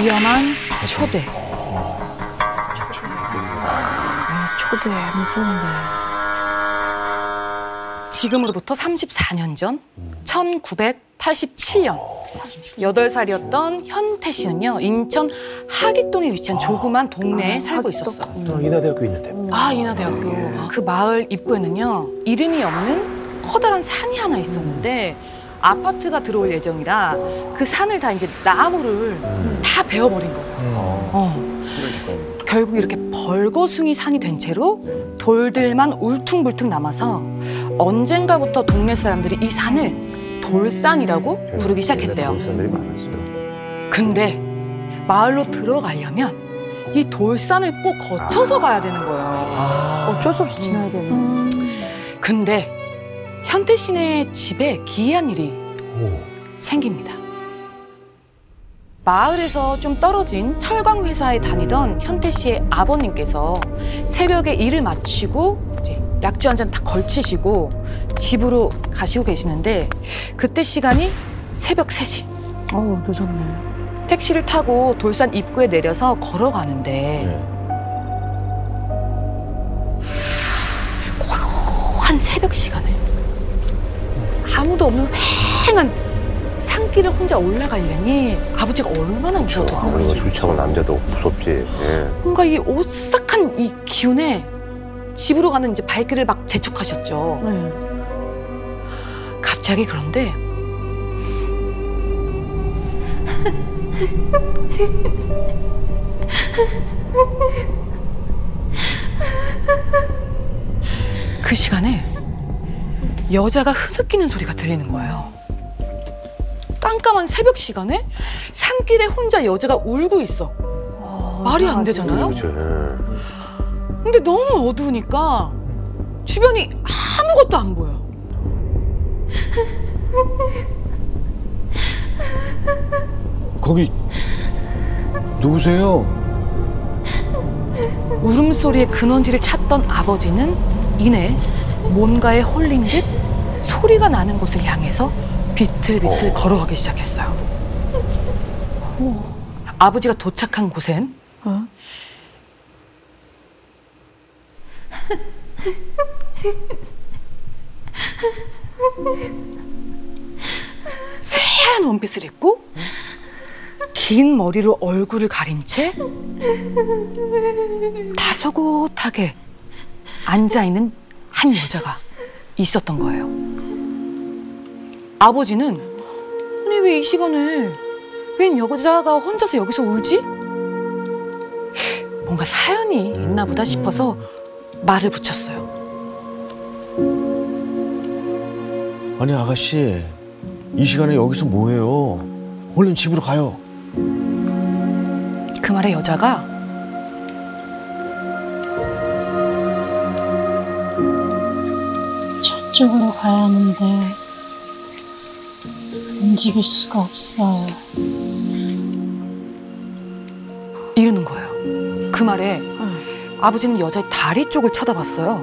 위험한 초대. 초대 무서운데. 지금으로부터 34년 전 1987년 8살이었던 현태 씨는요 인천 하기동에 위치한 조그만 동네에 아, 살고. 있었어 어, 인하대학교 있는데. 아 인하대학교 그 마을 입구에는요 이름이 없는 커다란 산이 하나 있었는데 아파트가 들어올 예정이라 그 산을 다 이제 나무를 다 베어버린 거예요 어. 결국 이렇게 벌거숭이 산이 된 채로 돌들만 울퉁불퉁 남아서 언젠가부터 동네 사람들이 이 산을 돌산이라고 부르기 시작했대요. 그런 사람들이 많았어요. 근데 마을로 들어가려면 이 돌산을 꼭 거쳐서 가야 되는 거예요. 어쩔 수 없이 지나야 되네. 근데 현태 씨네 집에 기이한 일이 오. 생깁니다. 마을에서 좀 떨어진 철강 회사에 다니던 현태 씨의 아버님께서 새벽에 일을 마치고 이제 약주 한잔딱 걸치시고 집으로 가시고 계시는데 그때 시간이 새벽 3시. 어우, 늦었네. 택시를 타고 돌산 입구에 내려서 걸어가는데 네. 고요한 새벽 시간을 아무도 없는 휑한 산길을 혼자 올라가려니 아버지가 얼마나 무서웠겠어요. 아무리 술 취한 남자도 무섭지. 예. 뭔가 이 오싹한 이 기운에 집으로 가는 이제 발길을 막 재촉하셨죠. 네. 갑자기 그런데 그 시간에 여자가 흐느끼는 소리가 들리는 거예요. 깜깜한 새벽 시간에 산길에 혼자 여자가 울고 있어. 말이 안 되잖아요. 그렇죠. 예. 근데 너무 어두우니까 주변이 아무것도 안 보여. 거기 누구세요? 울음소리의 근원지를 찾던 아버지는 이내 뭔가에 홀린 듯 소리가 나는 곳을 향해서 비틀비틀 어. 걸어가기 시작했어요. 아버지가 도착한 곳엔 어? 새하얀 원핏을 입고 긴 머리로 얼굴을 가린 채 다소곳하게 앉아 있는 한 여자가 있었던 거예요. 아버지는 아니 왜 이 시간에 웬 여자가 혼자서 여기서 울지? 뭔가 사연이 있나 보다 싶어서 말을 붙였어요. 아니 아가씨 이 시간에 여기서 뭐해요? 얼른 집으로 가요. 그 말에 여자가 저쪽으로 가야 하는데 움직일 수가 없어. 이러는 거예요. 그 말에 아버지는 여자의 다리 쪽을 쳐다봤어요.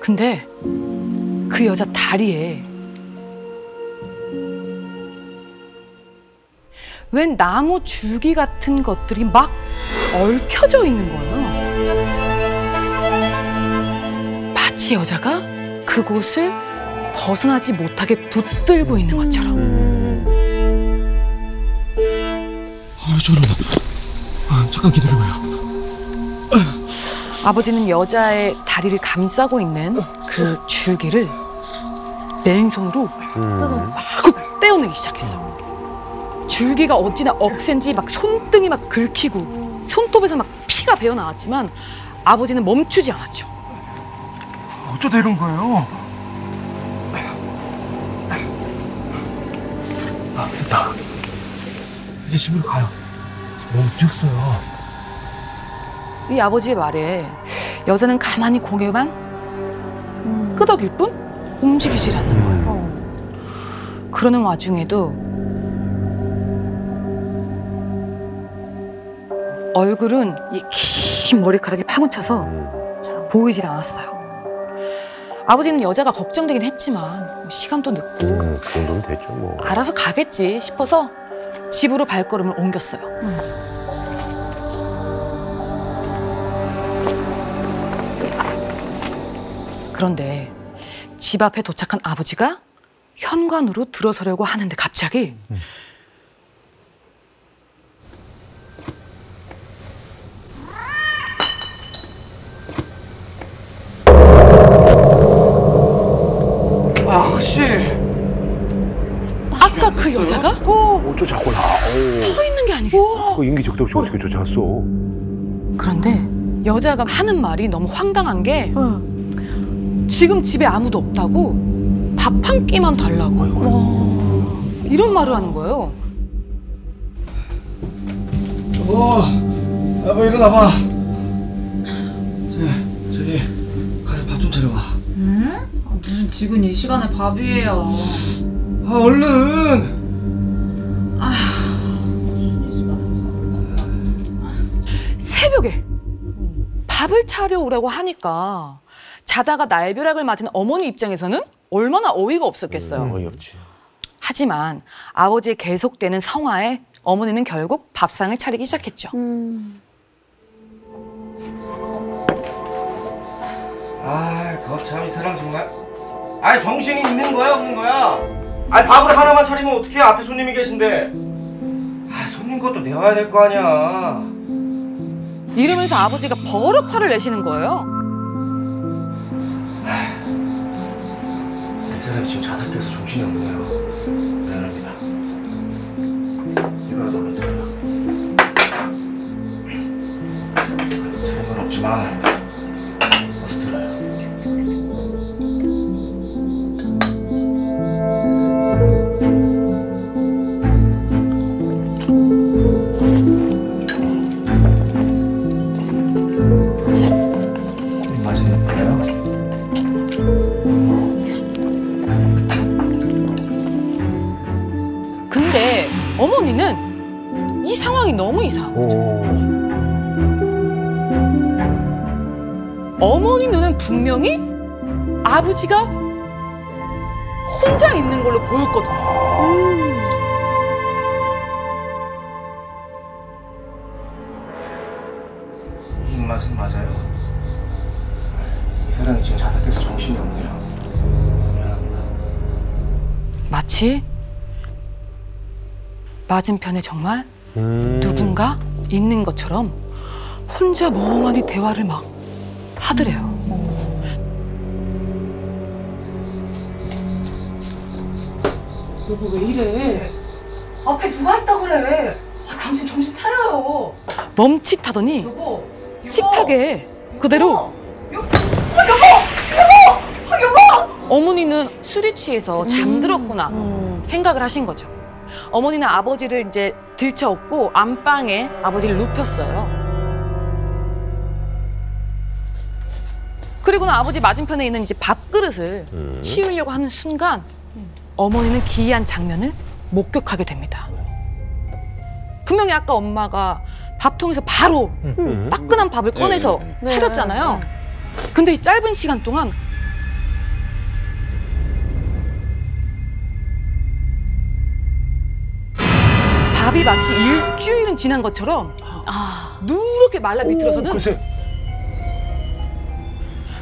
근데 그 여자 다리에 웬 나무 줄기 같은 것들이 막 얽혀져 있는 거예요. 마치 여자가 그곳을 벗어나지 못하게 붙들고 있는 것처럼. 아, 저러다. 아, 잠깐 기다려봐요. 아버지는 여자의 다리를 감싸고 있는 그 줄기를 맨손으로 음. 막 떼어내기 시작했어. 줄기가 어찌나 억센지 막 손등이 막 긁히고 손톱에서 막 피가 배어 나왔지만 아버지는 멈추지 않았죠. 어쩌다 이런 거예요? 이제 집으로 가요. 너무 늦었어요. 이 아버지의 말에 여자는 가만히 고개만 음. 끄덕일 뿐 움직이질 않는 거예요. 어. 그러는 와중에도 얼굴은 이 긴 머리카락이 파묻혀서 잘 보이질 않았어요. 아버지는 여자가 걱정되긴 했지만 시간도 늦고 음, 그 정도면 됐죠 뭐. 알아서 가겠지 싶어서 집으로 발걸음을 옮겼어요. 그런데 집 앞에 도착한 아버지가 현관으로 들어서려고 하는데 갑자기 아가씨. 아까 그 여자가 어, 쫓아오나. 서 있는 게 아니겠어. 그 인기 적대 없이 어떻게 쫓아왔어? 그런데 여자가 하는 말이 너무 황당한 게 어. 지금 집에 아무도 없다고 밥 한 끼만 달라고 이런 말을 하는 거예요. 여보, 여보 일어나봐. 저기, 저기 가서 밥 좀 차려와. 응? 아, 무슨 지금 이 시간에 밥이에요. 아 얼른. 새벽에 밥을 차려 오라고 하니까 자다가 날벼락을 맞은 어머니 입장에서는 얼마나 어이가 없었겠어요. 어이없지. 하지만 아버지의 계속되는 성화에 어머니는 결국 밥상을 차리기 시작했죠. 음. 아, 거참 이 사람 정말. 아, 정신이 있는 거야 없는 거야? 아, 밥을 하나만 차리면 어떻게 앞에 손님이 계신데? 아, 손님 것도 내와야 될 거 아니야. 이러면서 아버지가 버럭 화를 내시는 거예요. 이 사람이 지금 자다 깨서 정신이 없네요. 미안합니다. 이거라도 얼른 들어라. 잘못 없지만 입맛은 맞아요. 이 사람이 지금 자다 깨서 정신이 없네요. 미안합니다. 마치 맞은편에 정말 음. 누군가 있는 것처럼 혼자 멍하니 대화를 막 하더래요. 여보 왜 이래? 앞에 누가 있다 그래? 아, 당신 정신 차려요. 멈칫하더니 여보, 식탁에 그대로 어머니는 술이 취해서 잠들었구나 음. 생각을 하신 거죠. 어머니는 아버지를 이제 들쳐업고 안방에 아버지를 눕혔어요. 그리고는 아버지 맞은편에 있는 이제 밥그릇을 음. 치우려고 하는 순간 어머니는 기이한 장면을 목격하게 됩니다. 분명히 아까 엄마가 밥통에서 바로 음. 따끈한 밥을 꺼내서 네. 차렸잖아요. 근데 이 짧은 시간 동안 밥이 마치 일주일은 지난 것처럼 누렇게 말라 비틀어서는 글쎄.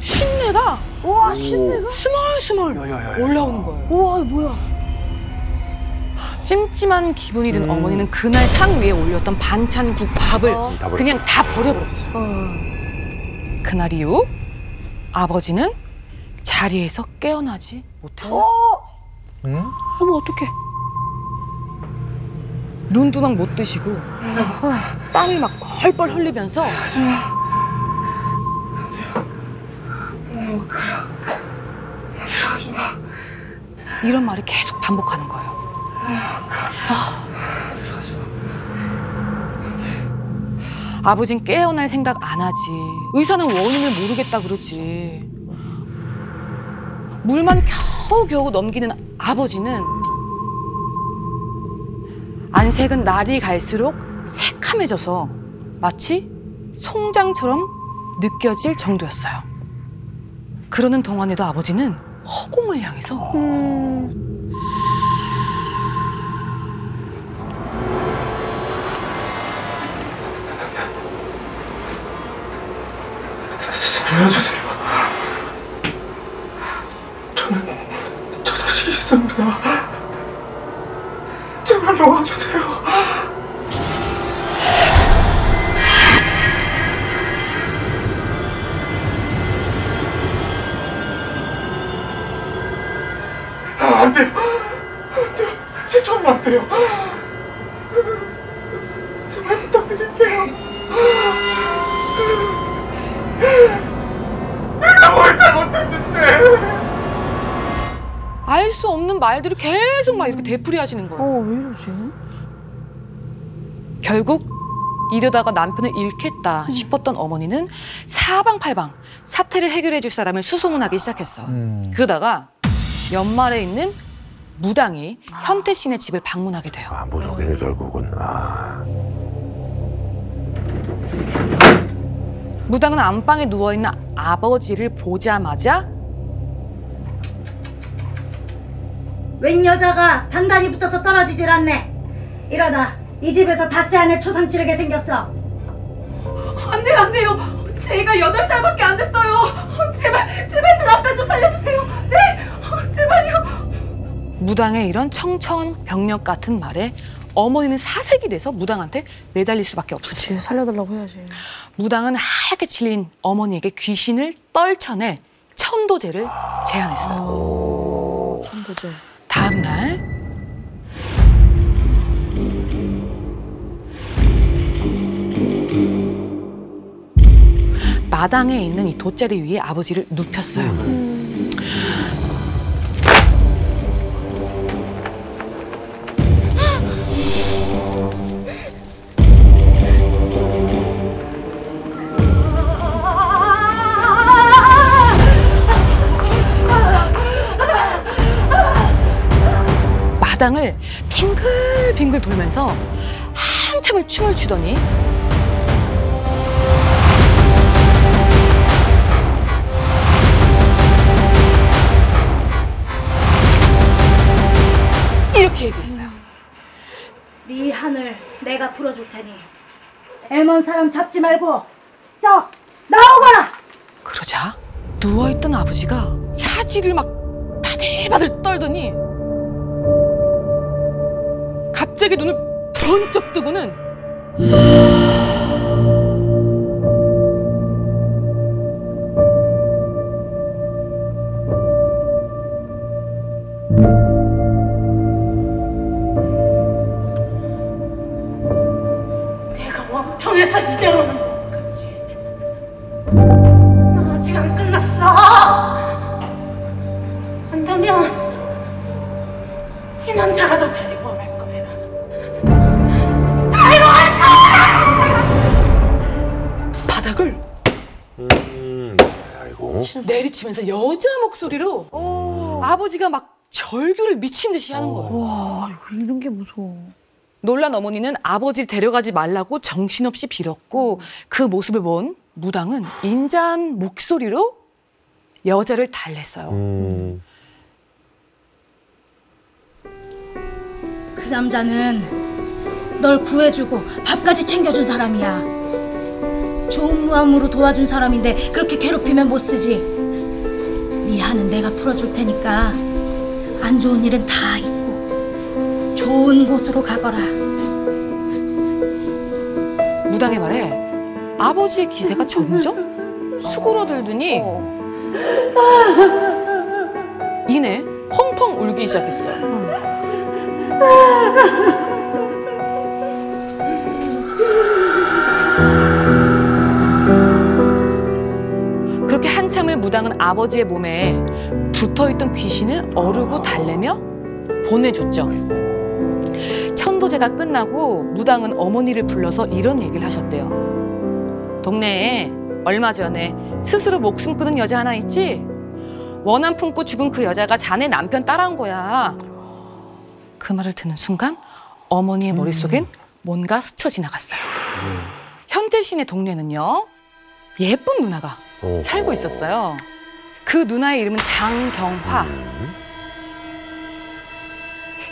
신내가 우와 신내가? 스멀스멀 야 야 야. 올라오는 거예요. 우와 뭐야? 찜찜한 기분이 든 음. 어머니는 그날 상 위에 올렸던 반찬국 밥을 어. 그냥 다 버려버렸어요. 어. 그날 이후 아버지는 자리에서 깨어나지 못했어요. 어머 어떡해? 눈도 막못 뜨시고 땀이 막 펄펄 흘리면서 들어가지 마. 이런 말을 계속 반복하는 거예요. 아버진 깨어날 생각 안 하지. 의사는 원인을 모르겠다 그러지. 물만 겨우겨우 넘기는 아버지는 안색은 날이 갈수록 새카매져서 마치 송장처럼 느껴질 정도였어요. 그러는 동안에도 아버지는 허공을 향해서 음. 알려주세요. 저는 저 자식이 있습니다. 제발 놓아주세요. 아, 안 돼요. 안 돼요. 제 처음 안 돼요. 제발 부탁드릴게요. 잘못했는데. 알수 없는 말들을 계속 막 이렇게 되풀이 하시는 거예요. 어, 왜 이러지? 결국 이러다가 남편을 잃겠다 싶었던 어머니는 사방팔방 사태를 해결해 줄 사람을 수소문하기 시작했어. 그러다가 연말에 있는 무당이 현태 씨네 집을 방문하게 돼요. 아, 무속인이 결국은. 아. 무당은 안방에 누워 있는 아버지를 보자마자 웬 여자가 단단히 붙어서 떨어지질 않네. 이러다 이 집에서 닷새 안에 초상 치르게 생겼어. 안 돼요, 안 돼요. 제가 여덟 살밖에 안 됐어요. 제발, 제발 제 남편 좀 살려주세요. 네, 제발요. 무당의 이런 청천벽력 같은 말에 어머니는 사색이 돼서 무당한테 매달릴 수밖에 없었어요. 그치, 살려달라고 해야지. 무당은 하얗게 칠린 어머니에게 귀신을 떨쳐낼 천도제를 제안했어요. 천도제. 다음 날 마당에 있는 이 돗자리 위에 아버지를 눕혔어요. 마당을 빙글빙글 돌면서 한참을 춤을 추더니 이렇게 얘기했어요. 네 하늘 내가 풀어줄 테니 애먼 사람 잡지 말고 썩 나오거라. 그러자 누워있던 아버지가 사지를 막 바들바들 떨더니 갑자기 눈을 번쩍 뜨고는 절규를 미친 듯이 하는 거예요. 와, 이런 게 무서워. 놀란 어머니는 아버지를 데려가지 말라고 정신없이 빌었고 그 모습을 본 무당은 인자한 목소리로 여자를 달랬어요. 음. 그 남자는 널 구해주고 밥까지 챙겨준 사람이야. 좋은 마음으로 도와준 사람인데 그렇게 괴롭히면 못 쓰지. 네 한은 내가 풀어줄 테니까 안 좋은 일은 다 잊고 좋은 곳으로 가거라. 무당의 말에 아버지의 기세가 점점 수그러들더니 이내 펑펑 울기 시작했어요. 그렇게 한참을 무당은 아버지의 몸에 붙어있던 귀신을 어르고 달래며 보내줬죠. 천도제가 끝나고 무당은 어머니를 불러서 이런 얘기를 하셨대요. 동네에 얼마 전에 스스로 목숨 끊은 여자 하나 있지? 원한 품고 죽은 그 여자가 자네 남편 따라한 거야. 그 말을 듣는 순간 어머니의 머릿속엔 뭔가 스쳐 지나갔어요. 현태 씨네 동네는요, 예쁜 누나가 오. 살고 있었어요. 그 누나의 이름은 장경화.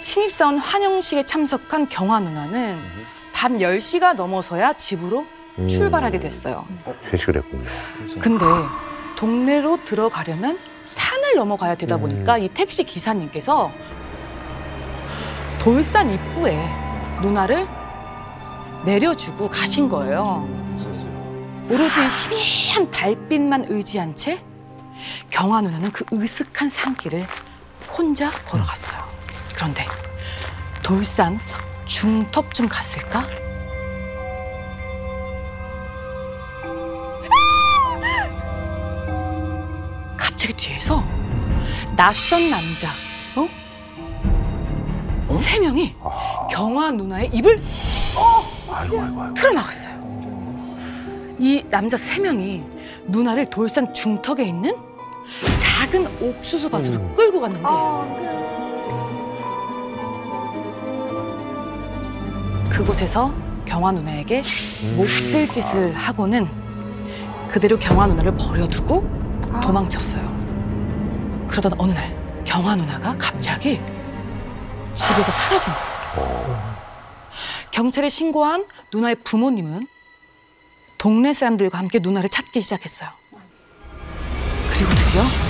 신입사원 환영식에 참석한 경화 누나는 밤 10시가 넘어서야 집으로 음. 출발하게 됐어요. 휴식을 했군요. 근데 동네로 들어가려면 산을 넘어가야 되다 보니까 이 택시 기사님께서 돌산 입구에 누나를 내려주고 가신 거예요. 오로지 희미한 달빛만 의지한 채 경화 누나는 그 으슥한 산길을 혼자 걸어갔어요. 그런데 돌산 중턱쯤 갔을까? 갑자기 뒤에서 낯선 남자, 어? 세 명이 경화 누나의 입을 아이고 아이고 아이고. 틀어막았어요. 이 남자 세 명이 누나를 돌산 중턱에 있는 작은 옥수수 밭으로 끌고 갔는데 그곳에서 경화 누나에게 몹쓸 짓을 하고는 그대로 경화 누나를 버려두고 도망쳤어요. 그러던 어느 날 경화 누나가 갑자기 집에서 사라진 거예요. 경찰에 신고한 누나의 부모님은 동네 사람들과 함께 누나를 찾기 시작했어요. 그리고 드디어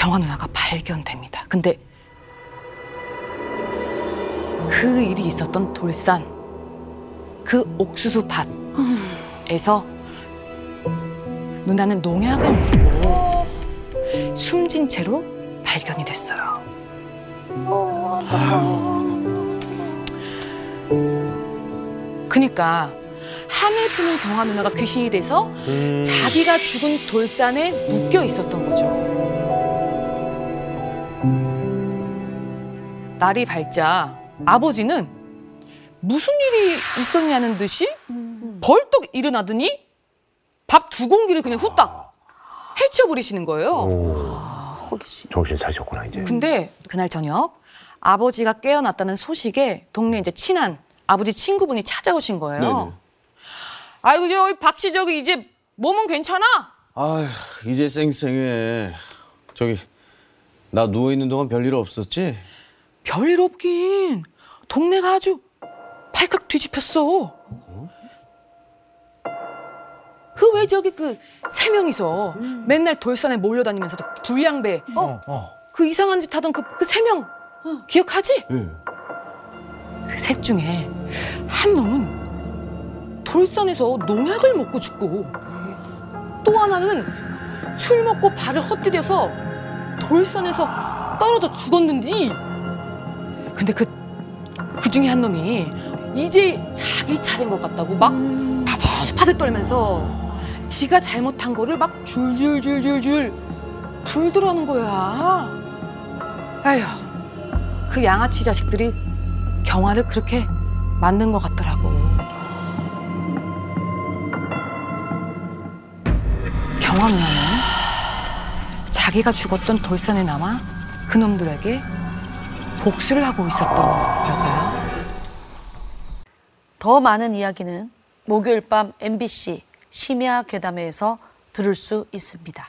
경화 누나가 발견됩니다. 근데 그 일이 있었던 돌산 그 옥수수 밭에서 누나는 농약을 물고 숨진 채로 발견이 됐어요. 그니까 하늘 푸는 경화 누나가 귀신이 돼서 자기가 죽은 돌산에 묶여 있었던 거죠. 날이 밝자 아버지는 무슨 일이 있었냐는 듯이 벌떡 일어나더니 밥 두 공기를 그냥 후딱 헤쳐버리시는 거예요. 오. 정신 차리셨구나 이제. 근데 그날 저녁 아버지가 깨어났다는 소식에 동네 이제 친한 아버지 친구분이 찾아오신 거예요. 네네. 아이고 저기 박씨 저기 이제 몸은 괜찮아? 아휴 이제 쌩쌩해. 저기 나 누워 있는 동안 별일 없었지? 별일 없긴. 동네가 아주 팔칵 뒤집혔어. 그왜 저기 그 세 명이서 맨날 돌산에 몰려다니면서 불량배 그 이상한 짓 하던 그 세명 기억하지? 예. 그셋 중에 한 놈은 돌산에서 농약을 먹고 죽고 또 하나는 술 먹고 발을 헛디뎌서 돌산에서 떨어져 죽었는디. 근데 그, 그 중에 한 놈이 이제 자기 차례인 것 같다고 막 파들파들 떨면서 지가 잘못한 거를 막 줄줄줄줄줄 불더라는 거야. 아휴, 그 양아치 자식들이 경화를 그렇게 만든 것 같더라고. 경화 누나는 자기가 죽었던 돌산에 남아 그놈들에게 복수를 하고 있었던 걸까요? 더 많은 이야기는 목요일 밤 MBC 심야 괴담회에서 들을 수 있습니다.